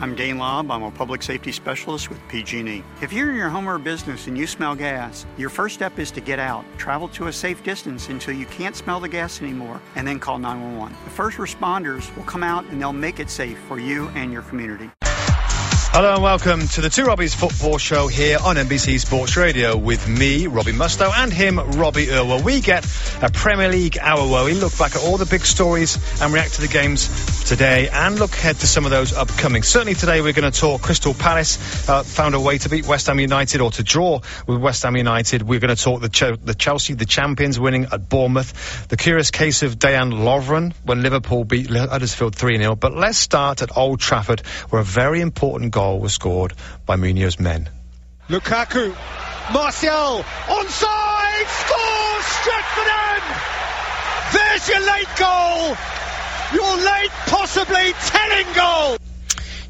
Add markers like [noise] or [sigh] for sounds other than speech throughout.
I'm Dane Lobb. I'm a public safety specialist with PG&E. If you're in your home or business and you smell gas, your first step is to get out. Travel to a safe distance until you can't smell the gas anymore, and then call 911. The first responders will come out and they'll make it safe for you and your community. Hello and welcome to the Two Robbies Football Show here on NBC Sports Radio with me, Robbie Mustoe, and him, Robbie Earle. We get a Premier League hour where we look back at all the big stories and react to the games today and look ahead to some of those upcoming. Certainly today we're going to talk Crystal Palace uh, found a way to beat West Ham United or to draw with West Ham United. We're going to talk the, Ch- the Chelsea, the champions winning at Bournemouth. The curious case of Dejan Lovren when Liverpool beat Huddersfield 3-0. But let's start at Old Trafford where a very important goal was scored by Mourinho's men. Lukaku, Martial, onside, scores, Stretford There's your late goal, your late, possibly telling goal.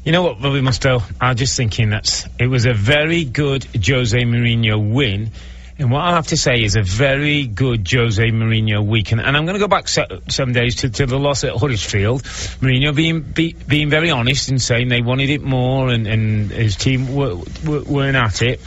You know what, Bobby Mustoe? I'm just thinking that it was a very good Jose Mourinho win and what I have to say is a very good Jose Mourinho weekend. And I'm going to go back se- some days to, to, the loss at Huddersfield. Mourinho being be, being very honest and saying they wanted it more and, and his team were, were, weren't at it.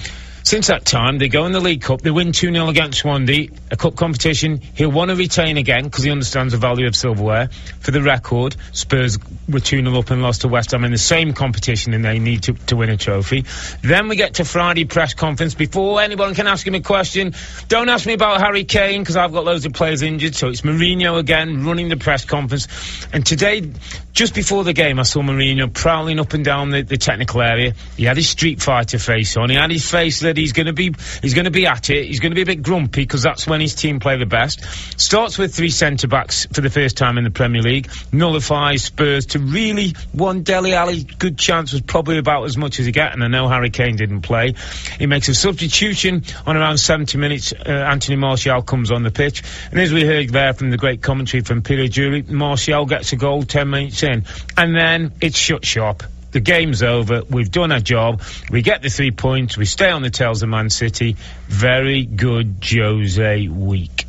Since that time, they go in the League Cup, they win 2 0 against Swansea, a cup competition. He'll want to retain again because he understands the value of silverware. For the record, Spurs were 2 0 up and lost to West Ham in the same competition and they need to, to win a trophy. Then we get to Friday press conference. Before anyone can ask him a question, don't ask me about Harry Kane because I've got loads of players injured. So it's Mourinho again running the press conference. And today, just before the game, I saw Mourinho prowling up and down the, the technical area. He had his Street Fighter face on. He had his face that he's going to be he's going to be at it. He's going to be a bit grumpy because that's when his team play the best. Starts with three centre backs for the first time in the Premier League. Nullifies Spurs to really one Dele Alli good chance was probably about as much as he got. And I know Harry Kane didn't play. He makes a substitution on around 70 minutes. Uh, Anthony Martial comes on the pitch, and as we heard there from the great commentary from Peter Drury, Martial gets a goal 10 minutes in. And then it's shut shop. The game's over. We've done our job. We get the three points. We stay on the tails of Man City. Very good Jose week.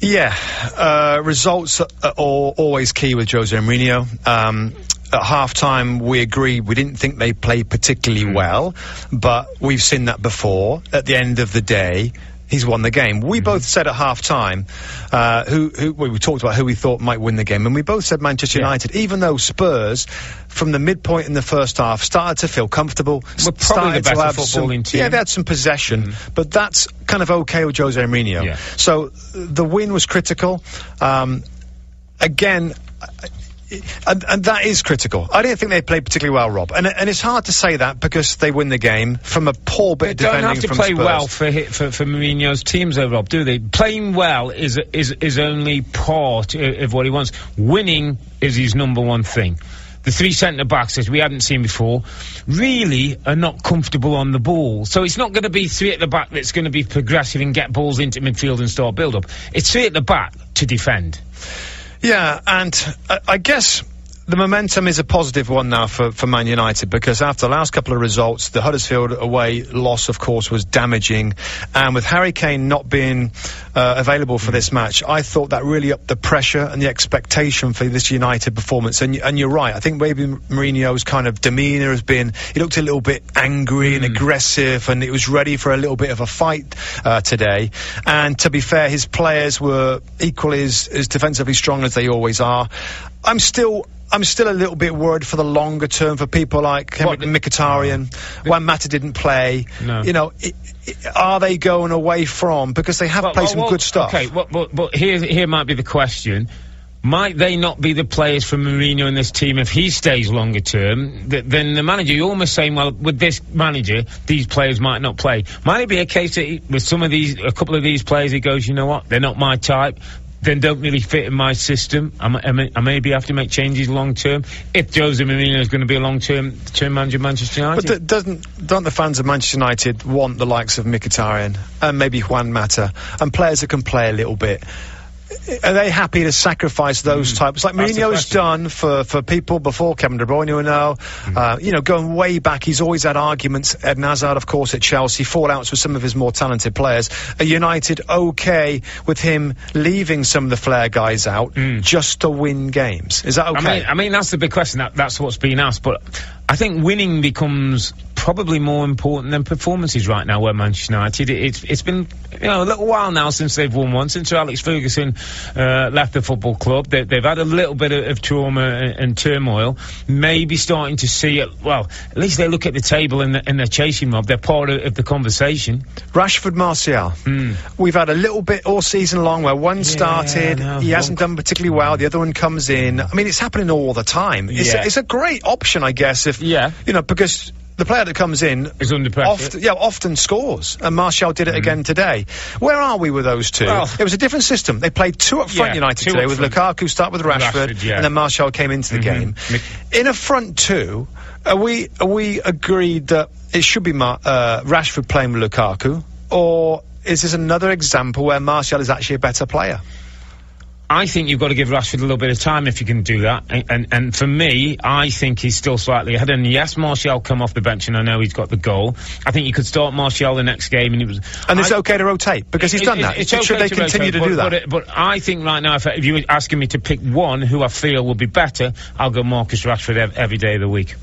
Yeah, uh, results are always key with Jose Mourinho. Um, at halftime, we agreed we didn't think they played particularly mm. well, but we've seen that before. At the end of the day, he's won the game. We mm-hmm. both said at half time, uh, who, who well, we talked about who we thought might win the game, and we both said Manchester yeah. United, even though Spurs, from the midpoint in the first half, started to feel comfortable. We're probably the better footballing some, team. Yeah, they had some possession, mm-hmm. but that's kind of okay with Jose Mourinho. Yeah. So the win was critical. Um, again, and, and, that is critical. I didn't think they played particularly well, Rob, and and it's hard to say that because they win the game from a poor bit they of defending. Don't have to play Spurs. well for, for for Mourinho's teams, though, Rob. Do they? Playing well is is is only part of what he wants. Winning is his number one thing. The three centre backs, as we hadn't seen before, really are not comfortable on the ball. So it's not going to be three at the back that's going to be progressive and get balls into midfield and start build up. It's three at the back to defend. Yeah, and uh, I guess the momentum is a positive one now for, for Man United because after the last couple of results, the Huddersfield away loss, of course, was damaging. And with Harry Kane not being uh, available for this match, I thought that really upped the pressure and the expectation for this United performance. And, and you're right. I think maybe Mourinho's kind of demeanour has been, he looked a little bit angry mm. and aggressive and it was ready for a little bit of a fight uh, today. And to be fair, his players were equally as, as defensively strong as they always are. I'm still I'm still a little bit worried for the longer term for people like what, Mkhitaryan. No. Juan Mata didn't play. No. You know, it, it, are they going away from because they have well, played well, some well, good stuff? Okay, but, but, but here here might be the question. Might they not be the players for Mourinho in this team if he stays longer term? Th- then the manager, you're almost saying, well, with this manager, these players might not play. Might it be a case that he, with some of these, a couple of these players, he goes, you know what, they're not my type then don't really fit in my system. I, m- I, may- I maybe have to make changes long term. If Jose Mourinho is going to be a long term term manager of Manchester United. But doesn't don't the fans of Manchester United want the likes of Mkhitaryan and maybe Juan Mata and players that can play a little bit? Are they happy to sacrifice those types? Like. That's Mourinho's done for, for people before Kevin De Bruyne, you know, Hmm. uh, you know, going way back, he's always had arguments. Ed Hazard, of course, at Chelsea, fallouts with some of his more talented players. Are United okay with him leaving some of the flair guys out just to win games? Is that okay? I mean, I mean that's the big question. That, that's what's being asked. But I think winning becomes probably more important than performances right now. Where Manchester United, it, it's it's been you know a little while now since they've won one. Since Alex Ferguson uh, left the football club, they, they've had a little bit of, of trauma and, and turmoil. Maybe starting to see it. Well, at least they look at the table and, the, and they're chasing Rob. They're part of, of the conversation. Rashford Martial. Hmm. We've had a little bit all season long where one started, no, he hasn't done particularly well, the other one comes in. I mean, it's happening all the time. It's, Yeah. a, it's a great option, I guess, if, Yeah. you know, because the player that comes in Is under pressure. often, yeah, often scores, and Martial did it again today. Where are we with those two? Mm. Well- it was a different system. They played two up front Yeah, United today with. Lukaku start with Rashford, Rashford, yeah. and then Martial came into the game. In a front two, are we are we agreed that it should be Mar- uh, Rashford playing with Lukaku, or is this another example where Martial is actually a better player? I think you've got to give Rashford a little bit of time if you can do that. And, and, and for me, I think he's still slightly ahead. And yes, Martial come off the bench, and I know he's got the goal. I think you could start Martial the next game, and it was. And it's I- okay to rotate because he's it- done it- that. It's Should okay they to continue rotate, to but, do that? But, but I think right now, if, if you were asking me to pick one who I feel will be better, I'll go Marcus Rashford ev- every day of the week.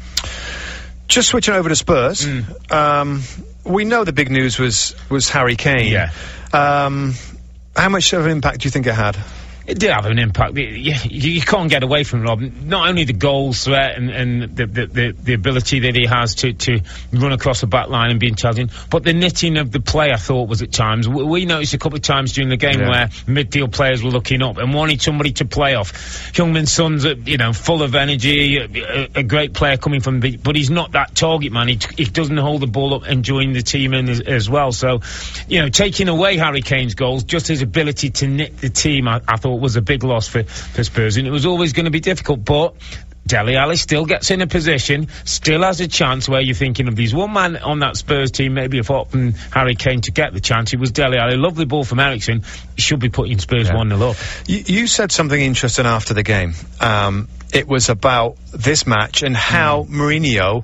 Just switching over to Spurs, Mm. um, we know the big news was was Harry Kane. Yeah. Um, how much of an impact do you think it had? It did have an impact. You, you, can't get away from Rob. Not only the goal threat and, and the, the, the, ability that he has to, to run across the back line and be intelligent, but the knitting of the play, I thought, was at times. We, noticed a couple of times during the game Yeah. where midfield players were looking up and wanted somebody to play off. Heung-min Son's, uh, you know, full of energy, a, a, a great player coming from the, but he's not that target man. He, he doesn't hold the ball up and join the team in as, as well. So, you know, taking away Harry Kane's goals, just his ability to knit the team, I, I thought was a big loss for, for Spurs, and it was always going to be difficult. But Dele Alli still gets in a position, still has a chance where you're thinking of these one man on that Spurs team, maybe if often Harry Kane to get the chance. It was Dele Alli. Lovely ball from Eriksen. Should be putting Spurs 1 0 up. You, you said something interesting after the game. Um, it was about this match and how Mourinho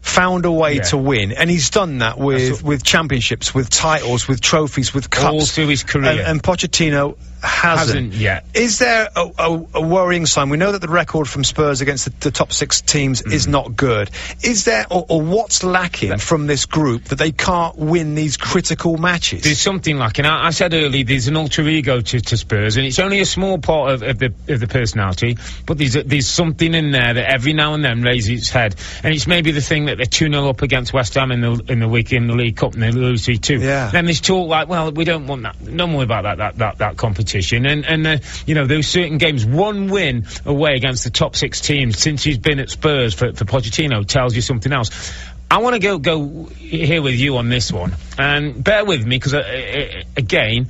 found a way. Yeah. to win, and he's done that with with championships, with titles, with trophies, with cups All through his career. And, and Pochettino hasn't. Hasn't yet. Is there a, a, a worrying sign? We know that the record from Spurs against the, the top six teams Hmm. is not good. Is there, or, or what's lacking from this group that they can't win these critical matches? There's something lacking. I, I said earlier, there's an alter ego to, to Spurs, and it's only a small part of, of the of the personality, but there's a, there's something in there that every now and then raises its head, and it's maybe the thing that they're two 0 up against West Ham in the in the week in the League Cup and they lose three two. Yeah. Then there's talk like, well, we don't want that. Don't worry about that that that, that competition, and and uh, you know those certain games, one win away against the top six teams since he's been at Spurs for for Pochettino tells you something else. I want to go go here with you on this one, and bear with me because uh, uh, again,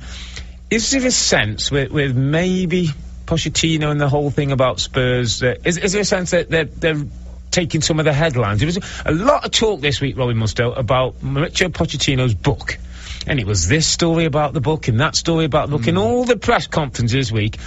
is there a sense with, with maybe Pochettino and the whole thing about Spurs? Uh, is, is there a sense that they're, they're taking some of the headlines? There was a lot of talk this week, Robin Mustoe, about Mauricio Pochettino's book. And it was this story about the book and that story about the book and all the press conferences this week.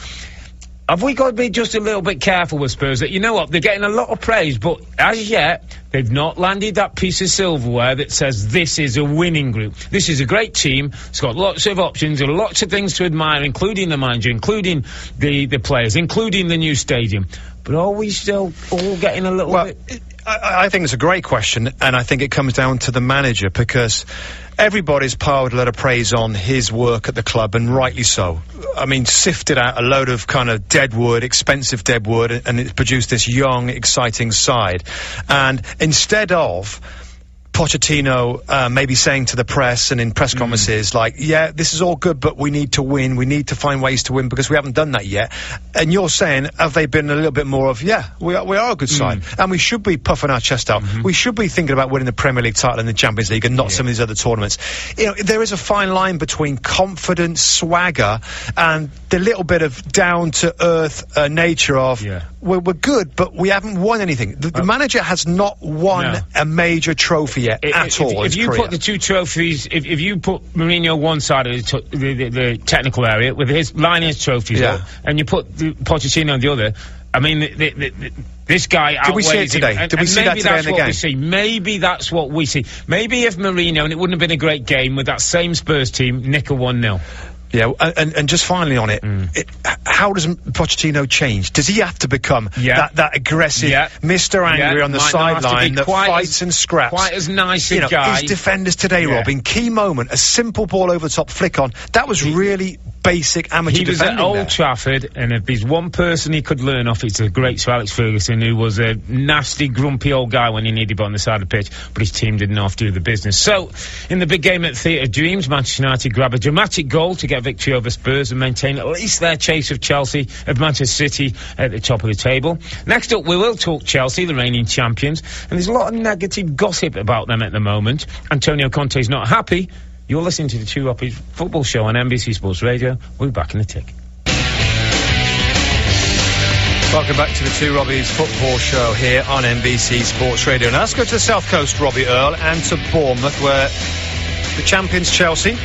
Have we got to be just a little bit careful with Spurs that you know what they're getting a lot of praise, but as yet they've not landed that piece of silverware that says this is a winning group. This is a great team. It's got lots of options and lots of things to admire, including the manager, including the the players, including the new stadium. But are we still all getting a little Well, bit? It- I, I think it's a great question, and I think it comes down to the manager because everybody's piled a lot of praise on his work at the club, and rightly so. I mean, sifted out a load of kind of dead wood, expensive dead wood, and it's produced this young, exciting side. And instead of Pochettino uh, maybe saying to the press and in press conferences, like, yeah, this is all good, but we need to win. We need to find ways to win because we haven't done that yet. And you're saying, have they been a little bit more of, yeah, we are, we are a good side. And we should be puffing our chest out. We should be thinking about winning the Premier League title and the Champions League and not some of these other tournaments. You know, there is a fine line between confidence, swagger, and the little bit of down to earth uh, nature of, Yeah. we're, we're good, but we haven't won anything. The, the manager has not won No. a major trophy yet If- at if, all. in If you career. put the two trophies, if, if you put Mourinho one side of the, the, the, the technical area with his lineage trophies, Yeah. up, and you put the Pochettino on the other, I mean, the, this guy Did we see it outweighs him, today? and- Did we see that today in the game? we see. Maybe that's what we see. Maybe if Mourinho, and it wouldn't have been a great game with that same Spurs team, nick a one 0 Yeah, and, and, just finally on it, Mm. it, how does Pochettino change? Does he have to become Yeah. that, that aggressive Yeah. Mr. Angry Yeah, on the might not have to be sideline that quite fights as- and scraps? quite as nice a you know, guy. His defenders today. Rob, in key moment, a simple ball over the top flick on, that was really basic amateur He was at Old there. Trafford, and if there's one person he could learn off, it's a great Sir Alex Ferguson, who was a nasty, grumpy old guy when he needed on the side of the pitch, but his team didn't to do the business. So, in the big game at Theatre Dreams, Manchester United grab a dramatic goal to get victory over Spurs and maintain at least their chase of Chelsea of Manchester City at the top of the table. Next up, we will talk Chelsea, the reigning champions, and there's a lot of negative gossip about them at the moment. Antonio Conte's not happy. You're listening to the Two Uppies football show on NBC Sports Radio. We'll be back in a tick. Welcome back to the Two Robbies football show here on NBC Sports Radio. Now let's go to the South Coast, Robbie Earle, and to Bournemouth, where the champions Chelsea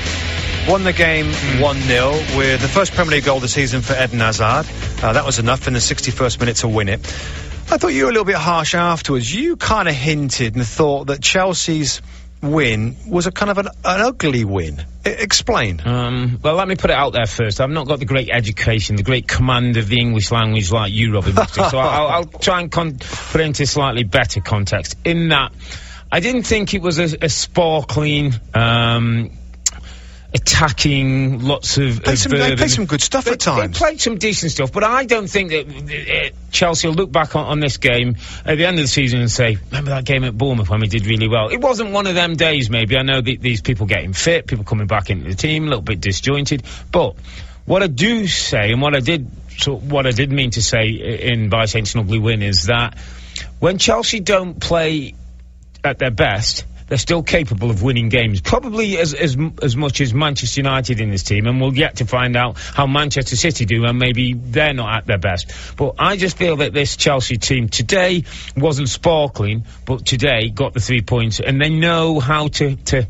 won the game 1-0 with the first Premier League goal of the season for Eden Hazard. Uh, that was enough in the 61st minute to win it. I thought you were a little bit harsh afterwards. You kind of hinted and thought that Chelsea's win was a kind of an, an ugly win. I- explain. Um, well, let me put it out there first. I've not got the great education, the great command of the English language like you, Robin so I'll, I'll try and put it into slightly better context. In that, I didn't think it was a, a sparkling, um, attacking, lots of. Played of some, they played some good stuff they, at times. They played some decent stuff, but I don't think that uh, Chelsea will look back on, on this game at the end of the season and say, remember that game at Bournemouth when we did really well? It wasn't one of them days, maybe. I know these people getting fit, people coming back into the team, a little bit disjointed. But what I do say, and what I did, so what I did mean to say in by saying ugly win is that when Chelsea don't play at their best, they're still capable of winning games. Probably as as as much as Manchester United in this team, and we'll yet to find out how Manchester City do, and maybe they're not at their best. But I just feel that this Chelsea team today wasn't sparkling, but today got the three points, and they know how to to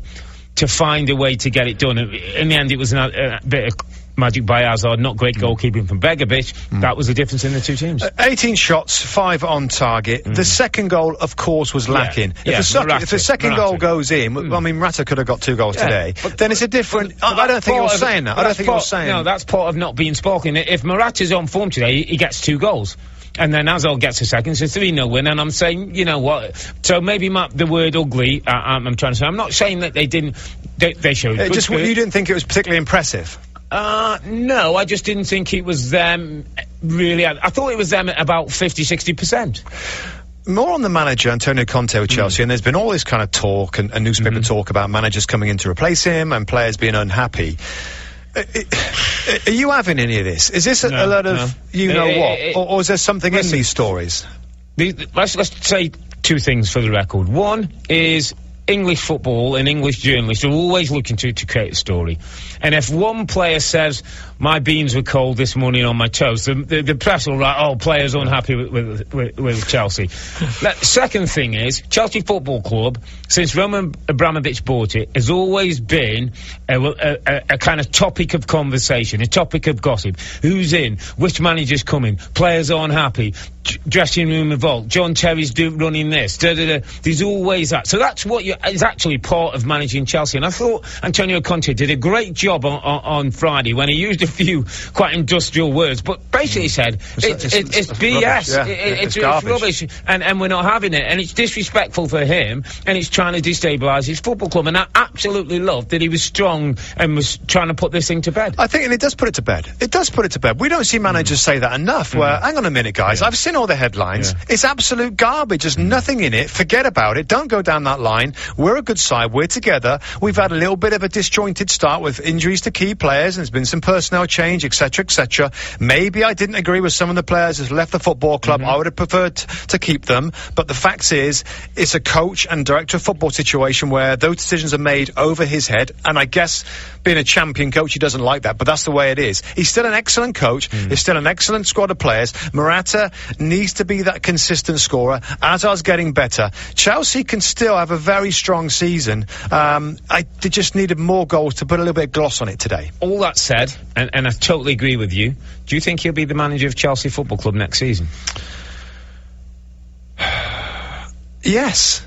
to find a way to get it done. In the end, it was a bit of magic by Hazard, not great goalkeeping from Begovic. That was the difference in the two teams. 18 shots, five on target. The second goal, of course, was lacking. If, Mm. Yeah, the, if the second. Mm. goal goes in, I mean, Rata could have got two goals Yeah, today. but- then it's a different. I, I don't think he was part of- saying that. I don't think part- saying. No, that's part of not being sparkling. If Morata's on form today, he gets two goals. And then Hazard gets a second, so 3 0 win. And I'm saying, you know what? So maybe my, the word ugly, uh, I'm, I'm trying to say, I'm not saying that they didn't, they, they showed. It just spirit. you didn't think it was particularly impressive. Uh, no, I just didn't think it was them really. I, thought it was them at about 50, 60%. More on the manager, Antonio Conte with Mm. Chelsea, and there's been all this kind of talk and, and newspaper Mm-hmm. talk about managers coming in to replace him and players being unhappy. Are you having any of this? Is this a, No, a lot of no. you know Eh, what, eh, or, or is there something in these stories? The- let's let's say two things for the record. One is English football and English journalists are always looking to to create a story. And if one player says my beans were cold this morning on my toast, the, the, the press will write, "Oh, players unhappy with with, with, Chelsea." [laughs] the second thing is Chelsea Football Club, since Roman Abramovich bought it, has always been a, a, a, a kind of topic of conversation, a topic of gossip. Who's in? Which manager's coming? Players aren't happy. Dressing room revolt. John Terry's do, running this. Da, da, da. There's always that. So that's what you, is actually part of managing Chelsea. And I thought Antonio Conte did a great job on, on, on Friday when he used a few quite industrial words, but basically said It's- it's, it's- it's, BS. rubbish, yeah. It- it- It's rubbish, and, and we're not having it. And it's disrespectful for him, and it's trying to destabilise his football club. And I absolutely loved that he was strong and was trying to put this thing to bed. I think, and it does put it to bed. It does put it to bed. We don't see managers hmm. say that enough. Where, hmm. hang on a minute, guys, I've seen all the headlines. It's absolute garbage. There's hmm. nothing in it. Forget about it. Don't go down that line. we're a good side. We're together. We've had a little bit of a disjointed start with injuries to key players, and there's been some personnel change, etc., etc. Maybe I didn't agree with some of the players who left the football club. I would have preferred to keep them, but the fact is, it's a coach and director of football situation where those decisions are made over his head, and I guess being a champion coach, he doesn't like that, but that's the way it is. He's still an excellent coach. He's still an excellent squad of players. Morata needs to be that consistent scorer. Hazard's getting better. Chelsea can still have a very strong season. Um, I just needed more goals to put a little bit of gloss on it today. All that said, and, and I totally agree with you. Do you think he'll be the manager of Chelsea Football Club next season? [sighs] Yes.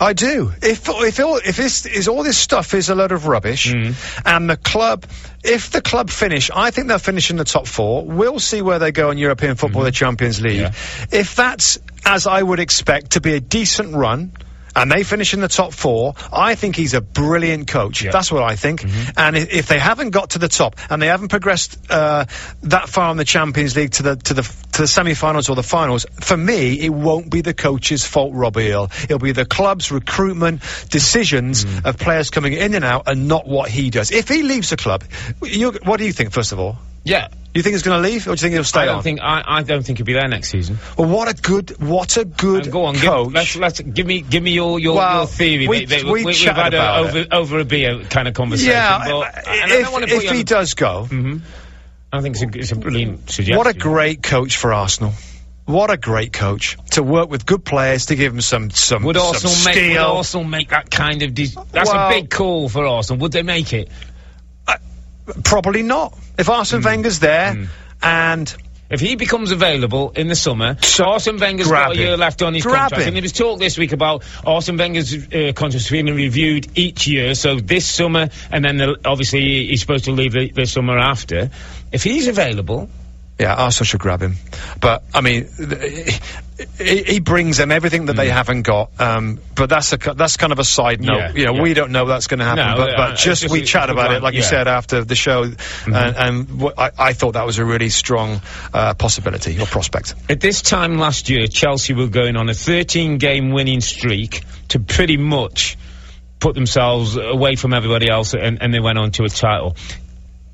I do. If if all, if this is all this stuff is a load of rubbish, mm-hmm. and the club, if the club finish, I think they'll finish in the top four. We'll see where they go in European football, mm-hmm. the Champions League. Yeah. If that's as I would expect to be a decent run. And they finish in the top four. I think he's a brilliant coach. Yeah. That's what I think. And i- if they haven't got to the top and they haven't progressed uh, that far in the Champions League to the to the to the semi-finals or the finals, for me, it won't be the coach's fault, Robbie Earle. It'll be the club's recruitment decisions of players coming in and out, and not what he does. If he leaves the club, you, what do you think? First of all, Yeah. you think he's going to leave, or do you think he'll stay I don't on? think I, I don't think he'll be there next season. well, what a good, what a good Uh, go on, coach. give, let's, let's give me give me your your, Well, your theory. we- mate, that we have had a, over over a beer kind of conversation. yeah, but, I- I- and I if, don't want to put if he does go, I think it's a, it's a brilliant suggestion. What a great coach for Arsenal. What a great coach to work with good players to give them some some, Would some Arsenal make would. Arsenal make that kind of? That's Well- a big call for Arsenal. Would they make it? Probably not. If Arsene Wenger's there and If he becomes available in the summer, So- Arsene Wenger's got a year left on his Grab contract, and there was talk this week about Arsene Wenger's uh, contract being reviewed each year. So this summer, and then the, obviously he's supposed to leave the, the summer after. If he's available, yeah, Arsenal should grab him. But I mean, he, he brings them everything that they haven't got. Um, but that's a that's kind of a side note. Yeah, you know, yeah. we don't know that's going to happen. No, but uh, but just, just we chat about it, like you said after the show, and, and wh- I, I thought that was a really strong uh, possibility or prospect. At this time last year, Chelsea were going on a 13 game winning streak to pretty much put themselves away from everybody else, and, and they went on to a title.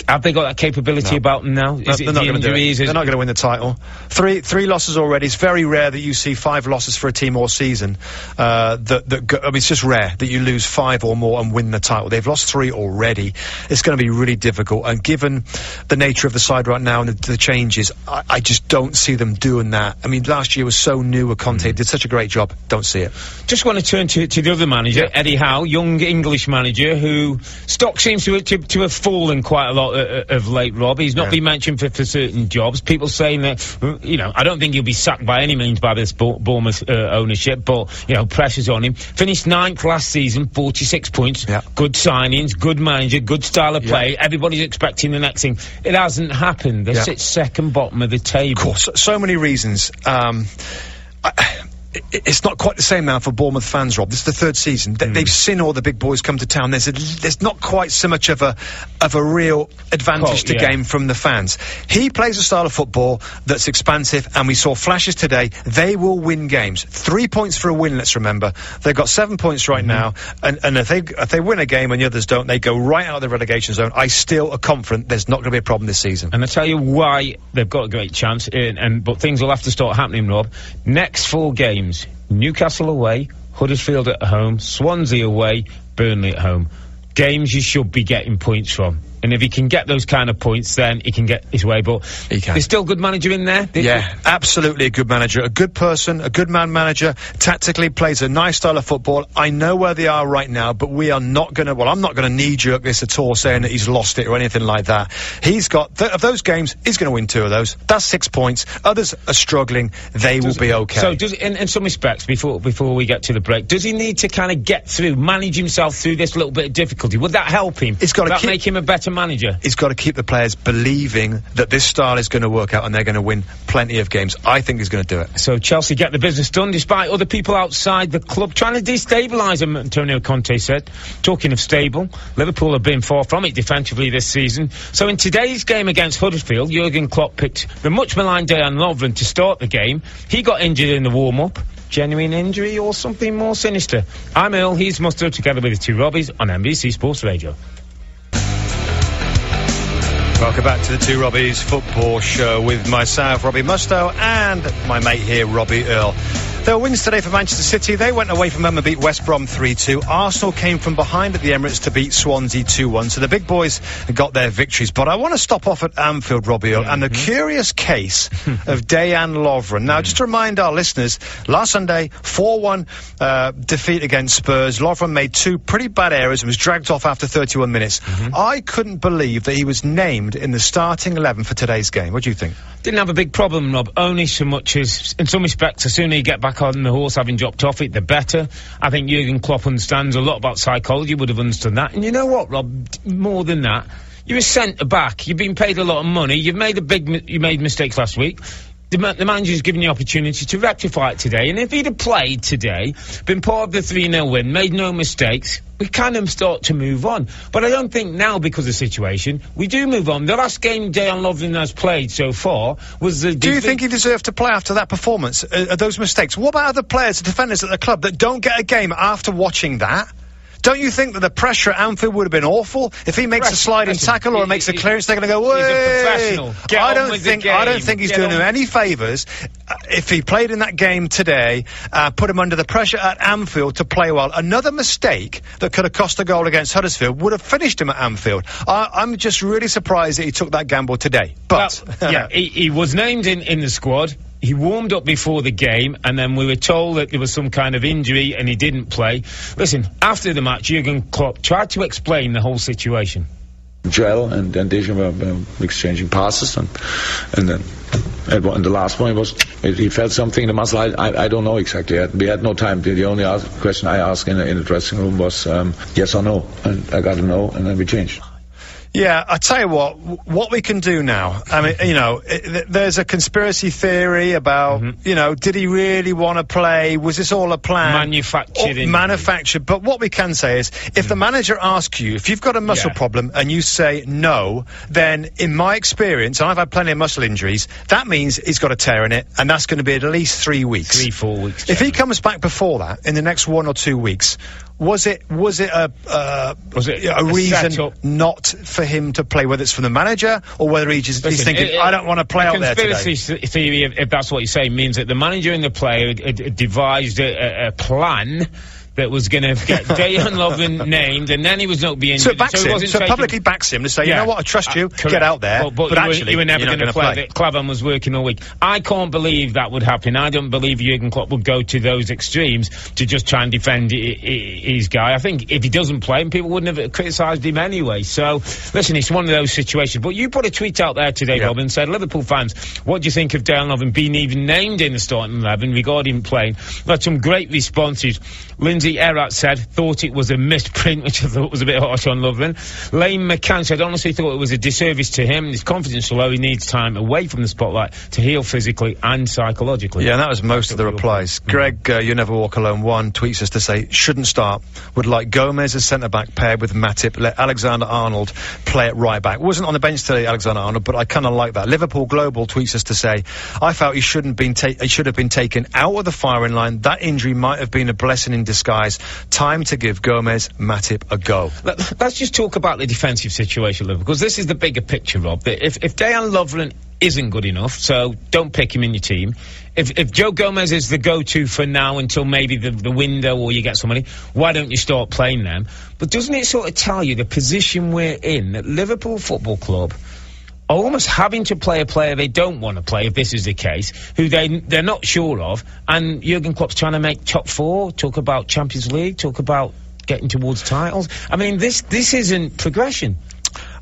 Have they got that capability No. about them now? Is they're it not the going to do it. injuries? They're not going to win the title. Three three losses already. It's very rare that you see five losses for a team all season. Uh, that that go, I mean, it's just rare that you lose five or more and win the title. They've lost three already. It's going to be really difficult. And given the nature of the side right now and the, the changes, I, I just don't see them doing that. I mean, last year was so new. With Conte did such a great job. Don't see it. Just want to turn to, to the other manager, Yeah. Eddie Howe, young English manager who stock seems to to, to have fallen quite a lot uh, of late. Rob, he's not Yeah. been mentioned for, for certain jobs. People saying that uh, you know, I don't think he'll be sacked by any means by this Bournemouth uh, ownership, but you know, pressure's on him. Finished ninth last season, forty six points. Yeah. Good signings, good manager, good style of Yeah. play. Everybody's expecting the next thing. It hasn't happened. They Yeah. sit second bottom of the table. Of course, so many reasons. Um, i- it's not quite the same now for Bournemouth fans, Rob. This is the third season. They, hmm. They've seen all the big boys come to town. There's a, there's not quite so much of a of a real advantage to yeah. game from the fans. He plays a style of football that's expansive, and we saw flashes today. They will win games. Three points for a win. Let's remember they've got seven points right hmm. now, and, and if they if they win a game and the others don't, they go right out of the relegation zone. I still are confident there's not going to be a problem this season. And I tell you why they've got a great chance, and, and but things will have to start happening, Rob. Next four games: Newcastle away, Huddersfield at home, Swansea away, Burnley at home. Games you should be getting points from, and if he can get those kind of points, then he can get his way. But He can. there's still a good manager in there. Yeah, absolutely a good manager, a good person, a good man manager. Tactically plays a nice style of football. I know where they are right now, but we are not going to. Well, I'm not going to knee jerk this at all, saying that he's lost it or anything like that. He's got th- of those games. He's going to win two of those. That's six points. Others are struggling. They will be okay. So, does in, in some respects, before before we get to the break, does he need to kind of get through, manage himself through this little bit of difficulty? Would that help him? Would that keep- make him a better manager? He's got to keep the players believing that this style is going to work out and they're going to win plenty of games. I think he's going to do it. So Chelsea get the business done despite other people outside the club trying to destabilise him, Antonio Conte said. Talking of stable, Liverpool have been far from it defensively this season. So in today's game against Huddersfield, Jurgen Klopp picked the much maligned Dejan Lovren to start the game. He got injured in the warm-up. genuine injury or something more sinister? I'm Earle, he's Mustoe, together with the two Robbies on NBC Sports Radio. Welcome back to the Two Robbies football show with myself, Robbie Mustoe, and my mate here, Robbie Earle. There were wins today for Manchester City. They went away from home and beat West Brom 3-2. Arsenal came from behind at the Emirates to beat Swansea 2-1. So the big boys got their victories. But I want to stop off at Anfield, Robbie Earle, mm-hmm. and the mm-hmm. curious case [laughs] of Dejan Lovren. Now, just to remind our listeners, last Sunday, 4-1 uh, defeat against Spurs. Lovren made two pretty bad errors and was dragged off after 31 minutes. Mm-hmm. I couldn't believe that he was named in the starting 11 for today's game. What do you think? Didn't have a big problem, Rob. Only so much as, in some respects, the sooner you get back on the horse having dropped off it, the better. I think Jurgen Klopp understands a lot about psychology, would have understood that. And you know what, Rob? More than that, you're a centre back. You've been paid a lot of money. You've made a big, you made mistakes last week the, the manager's given the opportunity to rectify it today. And if he'd have played today, been part of the 3 0 win, made no mistakes, we kind of start to move on. But I don't think now, because of the situation, we do move on. The last game Dejan Lovren has played so far was the. Do you think he deserved to play after that performance? Uh, those mistakes? What about other players, defenders at the club that don't get a game after watching that? Don't you think that the pressure at Anfield would have been awful if he makes a sliding tackle or he, makes a clearance? They're going to go, "Way!" I don't think I don't think he's Get doing on. him any favours uh, if he played in that game today. Uh, put him under the pressure at Anfield to play well. Another mistake that could have cost a goal against Huddersfield would have finished him at Anfield. I, am just really surprised that he took that gamble today. But well, yeah, he, he was named in in the squad he warmed up before the game, and then we were told that there was some kind of injury and he didn't play. Listen, after the match, Jurgen Klopp tried to explain the whole situation. Joel and then Dejan were exchanging passes, and and then and the last one was he felt something in the muscle. I, I, I don't know exactly. We had no time. The, only question I asked in, in the dressing room was um, yes or no, and I got a no, and then we changed. Yeah, I tell you what, what we can do now. I mean, you know, it, there's a conspiracy theory about, mm-hmm. you know, did he really want to play? Was this all a plan? Manufactured. Or, manufactured. But what we can say is, if mm. the manager asks you, if you've got a muscle yeah. problem and you say no, then in my experience, and I've had plenty of muscle injuries, that means he's got a tear in it, and that's going to be at least three weeks. Three, four weeks. If he comes back before that, in the next one or two weeks, was it was it a uh, was it a, a reason not for him to play? Whether it's from the manager or whether he just, Listen, he's thinking, it, I don't want to play out there today. Conspiracy theory, if, that's what you say, means that the manager and the player devised a, a plan that was going to get [laughs] Dejan Lovren named, and then he was not being. So, backs so, him, so publicly backs him to say, yeah, you know what, I trust you, uh, get out there. But, but, but you actually, were, you were never going to play. play. Klavan was working all week. I can't believe that would happen. I don't believe Jurgen Klopp would go to those extremes to just try and defend his guy. I think if he doesn't play, people wouldn't have criticised him anyway. So, listen, it's one of those situations. But you put a tweet out there today, yep. Robin, said, Liverpool fans, what do you think of Dejan Lovren being even named in the starting 11 regarding playing? Got some great responses. Lindsay Erat said, thought it was a misprint, [laughs] which I thought was a bit harsh on Lovren. Lane McCann said, honestly thought it was a disservice to him. His confidence low. He needs time away from the spotlight to heal physically and psychologically. Yeah, that was most of the replies. Greg, uh, You Never Walk Alone one tweets us to say, shouldn't start. Would like Gomez as centre back paired with Matip. Let Alexander Arnold play at right back. Wasn't on the bench today, Alexander Arnold, but I kind of like that. Liverpool Global tweets us to say, I felt he shouldn't been he should have been taken out of the firing line. That injury might have been a blessing in disguise. Time to give Gomez, Matip a go. Let, us just talk about the defensive situation, Liverpool, because this is the bigger picture, Rob. If, if Dejan Lovren isn't good enough, so don't pick him in your team. If, if Joe Gomez is the go-to for now until maybe the, the window or you get somebody, why don't you start playing them? But doesn't it sort of tell you the position we're in, that Liverpool Football Club almost having to play a player they don't want to play, if this is the case, who they, they're not sure of, and Jurgen Klopp's trying to make top four, talk about Champions League, talk about getting towards titles. I mean, this this isn't progression.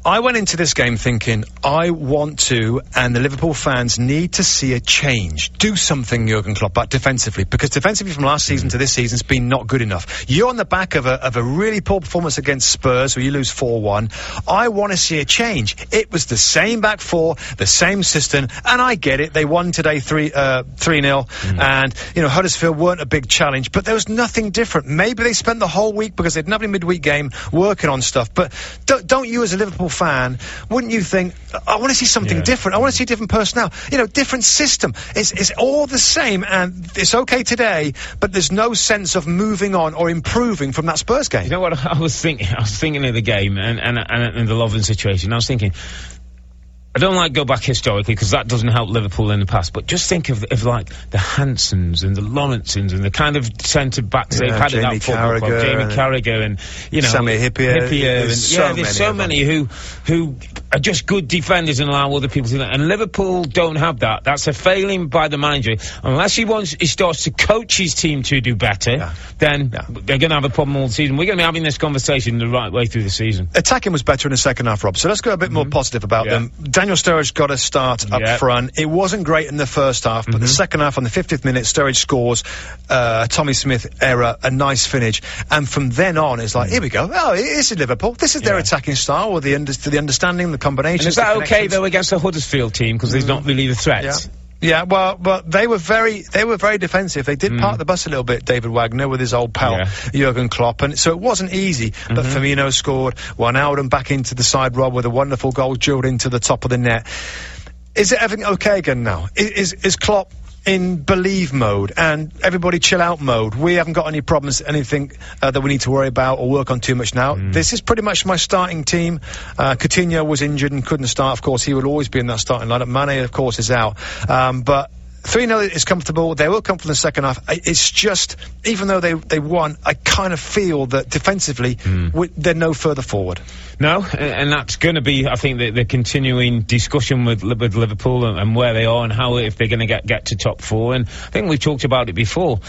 I went into this game thinking I want to, and the Liverpool fans need to see a change. Do something, Jurgen Klopp, but defensively, because defensively from last season to this season has been not good enough. You're on the back of a, of a really poor performance against Spurs, where you lose 4-1. I want to see a change. It was the same back four, the same system, and I get it. They won today 3 uh, 3 0, mm. and you know Huddersfield weren't a big challenge, but there was nothing different. Maybe they spent the whole week because they didn't have a midweek game working on stuff. But don't, don't you, as a Liverpool fan, wouldn't you think, I want to see something Yeah. different. I want to see different personnel. You know, different system. It's, it's all the same and it's okay today, but there's no sense of moving on or improving from that Spurs game. You know what I was thinking? I was thinking of the game and and, and, and the Lovren situation. I was thinking. I don't like go back historically because that doesn't help Liverpool in the past. But just think of, of like the Hansens and the Lawrences and the kind of centre backs they've had Jamie at that football club. Carragher Jamie Carragher and you know Sami Hyypiä. Hyypiä and, so yeah, there's many so many who who are just good defenders and allow other people to do that. And Liverpool don't have that. That's a failing by the manager. Unless he wants he starts to coach his team to do better, Yeah. then Yeah. they're going to have a problem all season. We're going to be having this conversation the right way through the season. attacking was better in the second half, Rob. So let's go a bit more positive about Mm-hmm. Yeah. them. Daniel Sturridge got a start up. Mm-hmm. front. It wasn't great in the first half, but the second half, on the 50th minute, Sturridge scores. Uh, Tommy Smith error, a nice finish, and from then on, it's like, here we go. Oh, it is Liverpool. This is their Mm. Attacking style, with the under- the understanding, the combinations. And is that okay though against the Huddersfield team because there's not really the threat? Yeah. Yeah, well, but they were very, they were very defensive. They did Mm. park the bus a little bit, David Wagner, with his old pal Yeah. Jurgen Klopp, and so it wasn't easy. But Mm-hmm. Firmino scored, Wijnaldum back into the side, Rob, with a wonderful goal drilled into the top of the net. Is it everything okay again now? I- Is is Klopp in believe mode and everybody chill out mode? We haven't got any problems, anything uh, that we need to worry about or work on too much now. Mm. This is pretty much my starting team. Uh, Coutinho was injured and couldn't start. Of course, he will always be in that starting lineup. Mane, of course, is out. Um, but 3 0 is comfortable. They will come from the second half. It's just, even though they, they won, I kind of feel that defensively, Mm. they're no further forward. No, and that's going to be, I think, the, the continuing discussion with with Liverpool and, and where they are and how if they're going to get get to top four. And I think we've talked about it before.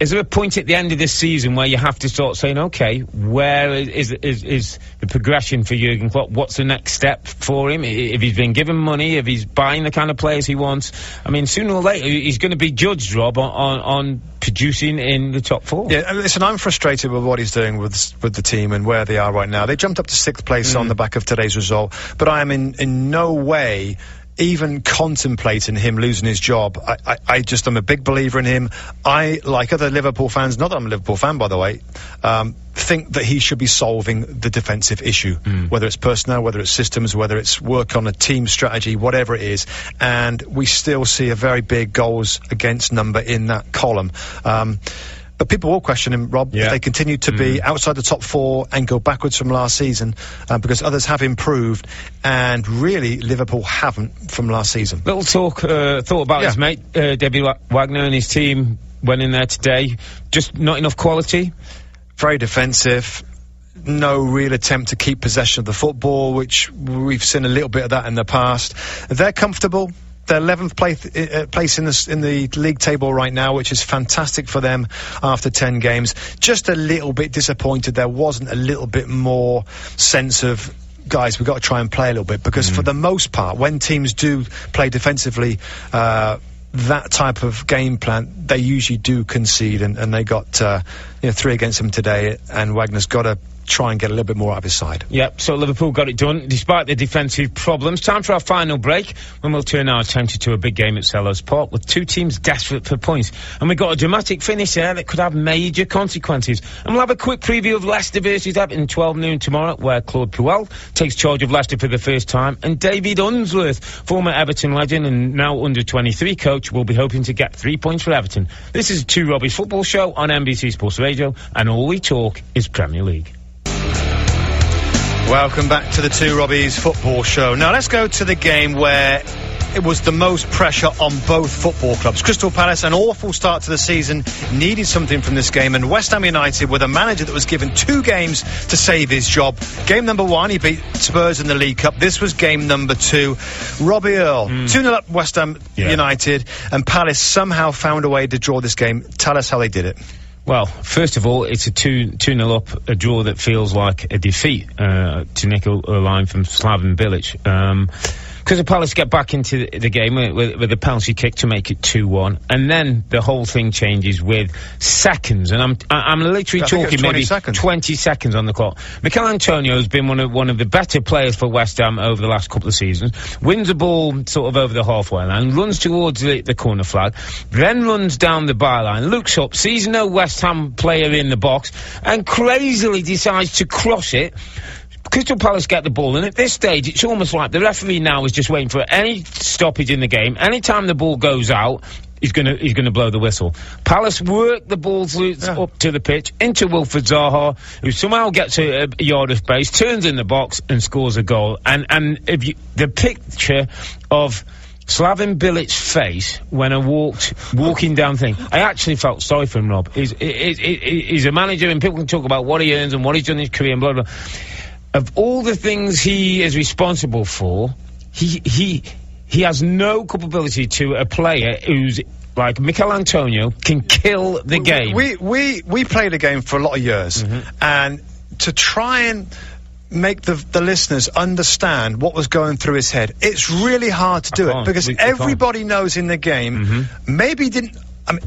Is there a point at the end of this season where you have to start saying, okay, where is is, is, the progression for Jurgen Klopp? What's the next step for him? If he's been given money, if he's buying the kind of players he wants, I mean, sooner or later he's going to be judged, Rob, on, on, on producing in the top four. Yeah, listen, I'm frustrated with what he's doing with with the team and where they are right now. They jumped up to sixth place mm. on the back of today's result, but I am in in no way even contemplating him losing his job. I, I, I just am a big believer in him. I, like other Liverpool fans, not that I'm a Liverpool fan, by the way, um, think that he should be solving the defensive issue, whether it's personnel, whether it's systems, whether it's work on a team strategy, whatever it is. And we still see a very big goals against number in that column. Um, but people will question him, Rob, Yeah. if they continue to be outside the top four and go backwards from last season, uh, because others have improved, and really Liverpool haven't from last season. Little talk, uh, thought about Yeah. his mate, uh, Debbie Wagner and his team went in there today. Just not enough quality. Very defensive. No real attempt to keep possession of the football, which we've seen a little bit of that in the past. They're comfortable. They're 11th place, uh, place in the, in the league table right now, which is fantastic for them after 10 games. Just a little bit disappointed there wasn't a little bit more sense of guys, we've got to try and play a little bit because for the most part, when teams do play defensively, uh, that type of game plan, they usually do concede, and, and they got uh, you know three against them today, and Wagner's got to try and get a little bit more out of his side. Yep, so Liverpool got it done despite the defensive problems. Time for our final break when we'll turn our attention to a big game at Selhurst Park with two teams desperate for points. And we've got a dramatic finish there that could have major consequences. And we'll have a quick preview of Leicester versus Everton 12 noon tomorrow where Claude Puel takes charge of Leicester for the first time and David Unsworth, former Everton legend and now under 23 coach, will be hoping to get three points for Everton. This is Two Robbie's football show on NBC Sports Radio and all we talk is Premier League. Welcome back to the Two Robbies football show. Now let's go to the game where it was the most pressure on both football clubs. Crystal Palace, an awful start to the season, needed something from this game, and West Ham United with a manager that was given two games to save his job. Game number one, he beat Spurs in the League Cup. This was game number two. Robbie Earle, hmm. 2 0 up West Ham Yeah. United, and Palace somehow found a way to draw this game. Tell us how they did it. Well, first of all, it's a 2 2 0 up, a draw that feels like a defeat uh, to a line from Slaven Bilic. Um, because the Palace get back into the, the game with, with, a penalty kick to make it 2 1. And then the whole thing changes with seconds. And I'm, I'm literally I think it was talking 20 maybe seconds. 20 seconds on the clock. Michail Antonio has been one of, one of the better players for West Ham over the last couple of seasons. Wins a ball sort of over the halfway line, runs towards the, the corner flag, then runs down the byline, looks up, sees no West Ham player in the box, and crazily decides to cross it Crystal Palace get the ball, and at this stage, it's almost like the referee now is just waiting for any stoppage in the game. Anytime the ball goes out, he's going to he's going to blow the whistle. Palace work the ball through, Yeah. up to the pitch into Wilfried Zaha, who somehow gets a, a yard of space, turns in the box, and scores a goal. And and if you, the picture of Slaven Bilic's face when I walked walking down thing, I actually felt sorry for him. Rob, he's, he- he- he- he's a manager, and people can talk about what he earns and what he's done in his career and blah blah. Of all the things he is responsible for, he he he has no culpability to a player who's like Michail Antonio can kill the game. We we we played a game for a lot of years, Mm-hmm. and to try and make the the listeners understand what was going through his head, it's really hard to do it because We- we. Mm-hmm. everybody knows in the game. Maybe didn't. I mean.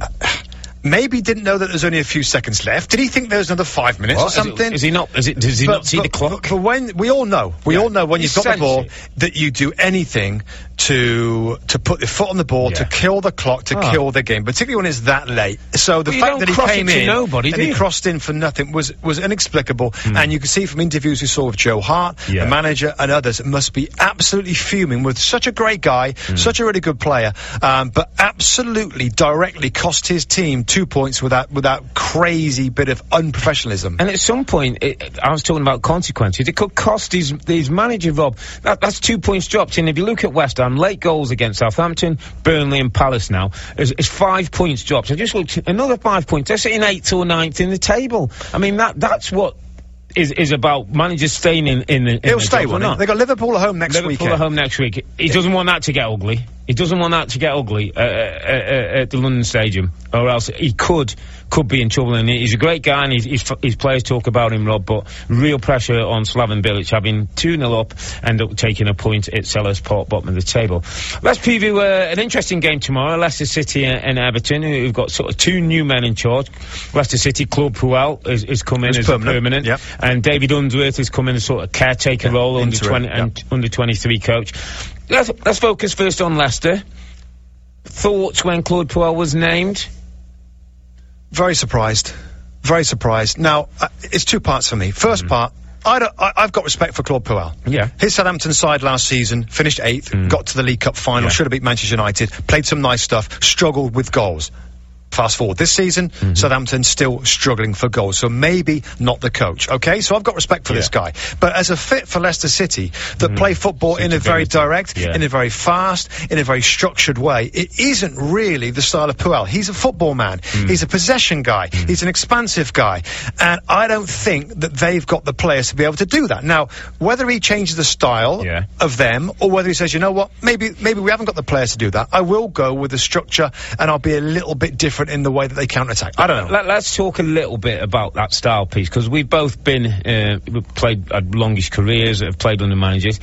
Maybe didn't know that there's only a few seconds left. Did he think there was another five minutes or Is it- something? Is, he not? Is it? Does he not see the clock? But, but when we all know, we Yeah. all know when You you've got the ball it. that you do anything to to put your foot on the ball, to kill the clock, to Ah. kill the game, particularly when it's that late. So the Well, fact that he came in nobody, and he crossed in for nothing was was inexplicable. And you can see from interviews we saw with Joe Hart, Yeah. the manager, and others, it must be absolutely fuming with such a great guy, such a really good player, um, but absolutely directly cost his team two points with that with that crazy bit of unprofessionalism. And at some point, it- I was talking about consequences. It could cost his, his manager, Rob. That, that's two points dropped. And if you look at West Ham, late goals against Southampton, Burnley, and Palace now, is five points dropped. I just looked, another five points. They're sitting eighth or ninth in the table. I mean, that that's what is, is about managers staying in, in the. In He'll the stay, he? They got Liverpool at home next week. Liverpool weekend. at home next week. He doesn't want that to get ugly. He doesn't want that to get ugly uh, uh, uh, at the London Stadium, or else he could could be in trouble. And he's a great guy, and his, his, his players talk about him, Rob. But real pressure on Slaven Bilic, having two 0 up, end up taking a point at Selhurst Park, bottom of the table. Let's preview uh, an interesting game tomorrow: Leicester City and, and Everton, who've got sort of two new men in charge. Leicester City Claude Puel is, is come in as permanent, permanent, yep. and David Unsworth is coming in as sort of caretaker Yeah, role under twenty yeah. and under 23 coach. Let's, let's focus first on Leicester. Thoughts when Claude Puel was named? Very surprised. Very surprised. Now, uh, it's two parts for me. First part, I don't, I, I've got respect for Claude Puel. Yeah. Mm. His Southampton side last season finished eighth, got to the League Cup final, Yeah. should have beat Manchester United, played some nice stuff, struggled with goals. Fast forward this season, Mm-hmm. Southampton still struggling for goals, so maybe not the coach. Okay, so I've got respect for this Yeah. Mm-hmm. guy, but as a fit for Leicester City that play football in a very direct, Yeah. in a very fast, in a very structured way, it isn't really the style of Puel. He's a football man. Mm. He's a possession guy. He's an expansive guy, and I don't think that they've got the players to be able to do that. Now, whether he changes the style Yeah. of them, or whether he says, you know what, maybe maybe we haven't got the players to do that. I will go with the structure, and I'll be a little bit different in the way that they counter attack. I don't know. Let, us talk a little bit about that style piece because we've both been uh, played had longish careers, have played under managers.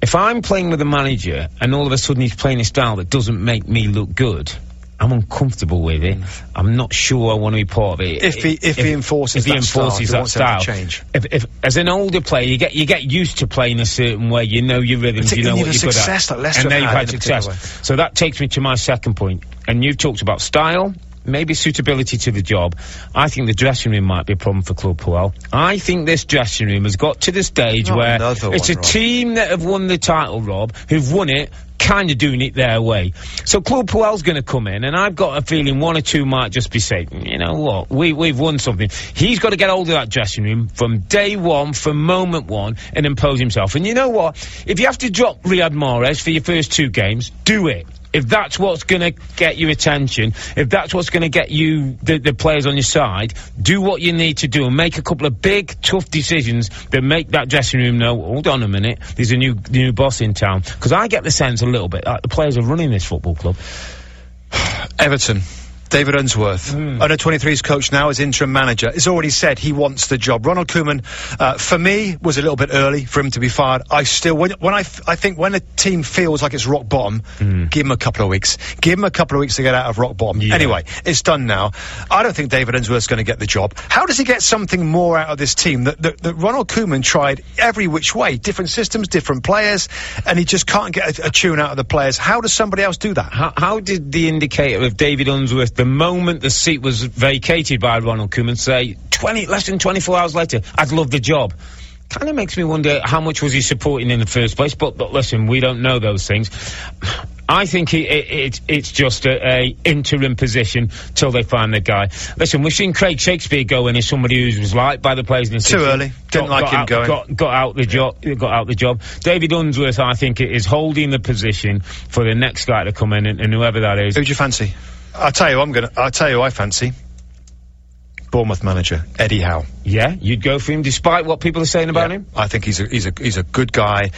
If I'm playing with a manager and all of a sudden he's playing a style that doesn't make me look good. I'm uncomfortable with it. Mm. I'm not sure I want to be part of it. If he- if he enforces if he that style, enforces he that wants to have style, change. If, if as an older player, you get you get used to playing a certain way. You know your rhythms. You know what you're good at. success that Leicester and now you've had had in a particular success. So that takes me to my second point. And you've talked about style, maybe suitability to the job. I think the dressing room might be a problem for Claude Puel. I think this dressing room has got to the stage Not where it's one, a Rob. team that have won the title, Rob, who've won it. Kind of doing it their way. So Claude Puel's going to come in, and I've got a feeling one or two might just be saying, you know what, we, we've won something. He's got to get hold of that dressing room from day one, from moment one, and impose himself. And you know what? If you have to drop Riyad Mahrez for your first two games, do it. If that's what's going to get your attention, if that's what's going to get you the, the players on your side, do what you need to do and make a couple of big, tough decisions that make that dressing room know. Hold on a minute, there's a new new boss in town. Because I get the sense a little bit like the players are running this football club. Everton. David Unsworth, Hmm. under 23's coach now as interim manager, has already said he wants the job. Ronald Koeman, uh, for me, was a little bit early for him to be fired. I still, when, when I, f- I think when a team feels like it's rock bottom, give him a couple of weeks. Give him a couple of weeks to get out of rock bottom. Yeah. Anyway, it's done now. I don't think David Unsworth's going to get the job. How does he get something more out of this team that, that, that Ronald Koeman tried every which way? Different systems, different players, and he just can't get a, a tune out of the players. How does somebody else do that? How, how did the indicator of David Unsworth, the moment the seat was vacated by Ronald Koeman, say 20 less than 24 hours later, I'd love the job? kind of makes me wonder how much was he supporting in the first place. But, but listen, we don't know those things. I think it, it, it, it's just a, a, interim position till they find the guy. Listen, we've seen Craig Shakespeare go in as somebody who was liked by the players in the Too early. Didn't got, like got him out, going. Got, got out the job. Got out the job. David Unsworth, I think, is holding the position for the next guy to come in, and, and whoever that is. Who do you fancy? I'll tell you, I'm gonna. I'll tell you, I fancy. Bournemouth manager Eddie Howe. Yeah, you'd go for him despite what people are saying about Yeah, him. I think he's a he's a he's a good guy.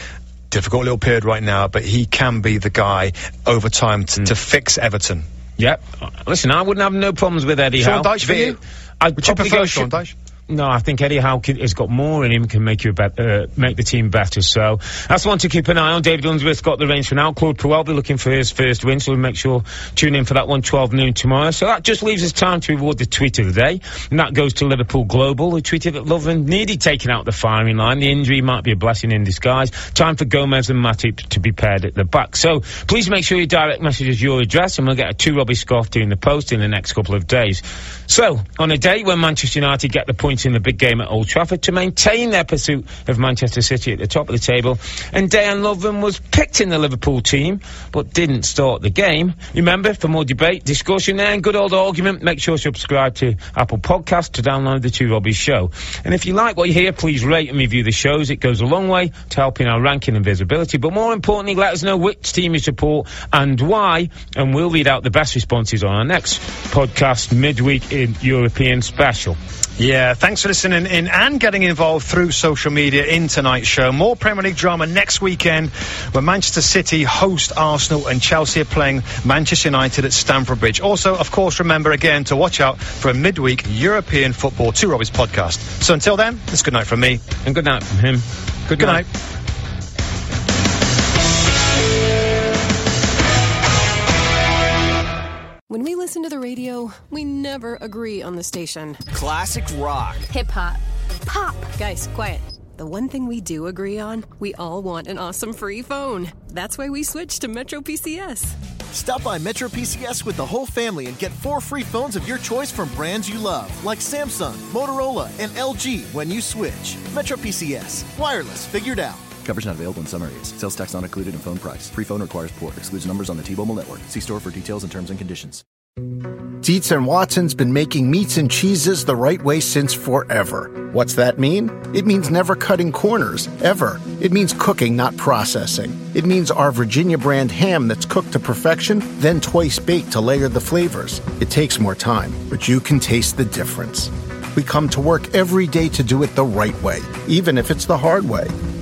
Difficult little period right now, but he can be the guy over time t- Mm. to fix Everton. Yep. Listen, I wouldn't have no problems with Eddie Sean Howe. Dyche for you? I'd Would you prefer Sean Dyche? No, I think Eddie Howe has got more in him, can make you a bet, uh, make the team better. So that's one to keep an eye on. David Unsworth's got the range for now. Claude Puel be looking for his first win, so we'll make sure tune in for that one 12 noon tomorrow. So that just leaves us time to reward the tweet of the day, and that goes to Liverpool Global, who tweeted that Lovren nearly taken out the firing line. The injury might be a blessing in disguise. Time for Gomez and Matip to be paired at the back. So please make sure your direct messages your address, and we'll get a two Robbie scarf doing the post in the next couple of days. So on a day when Manchester United get the points in the big game at Old Trafford to maintain their pursuit of Manchester City at the top of the table. And Dejan Lovren was picked in the Liverpool team, but didn't start the game. Remember, for more debate, discussion and good old argument, make sure to subscribe to Apple Podcast to download the Two Robbie Show. And if you like what you hear, please rate and review the shows. It goes a long way to helping our ranking and visibility. But more importantly, let us know which team you support and why, and we'll read out the best responses on our next podcast midweek in European special. Yeah, thanks for listening in and getting involved through social media in tonight's show. More Premier League drama next weekend when Manchester City host Arsenal and Chelsea are playing Manchester United at Stamford Bridge. Also, of course, remember again to watch out for a midweek European Football 2 Robbie's podcast. So until then, it's good night from me. And good night from him. Good, night. When we listen to the radio, we never agree on the station. Classic rock. Hip hop. Pop. Guys, quiet. The one thing we do agree on, we all want an awesome free phone. That's why we switched to Metro PCS. Stop by Metro PCS with the whole family and get four free phones of your choice from brands you love, like Samsung, Motorola, and LG when you switch. Metro PCS. Wireless figured out. Coverage not available in some areas. Sales tax not included in phone price. Free phone requires port. Excludes numbers on the T-Mobile network. See store for details and terms and conditions. Dietz and Watson's been making meats and cheeses the right way since forever. What's that mean? It means never cutting corners, ever. It means cooking, not processing. It means our Virginia brand ham that's cooked to perfection, then twice baked to layer the flavors. It takes more time, but you can taste the difference. We come to work every day to do it the right way, even if it's the hard way.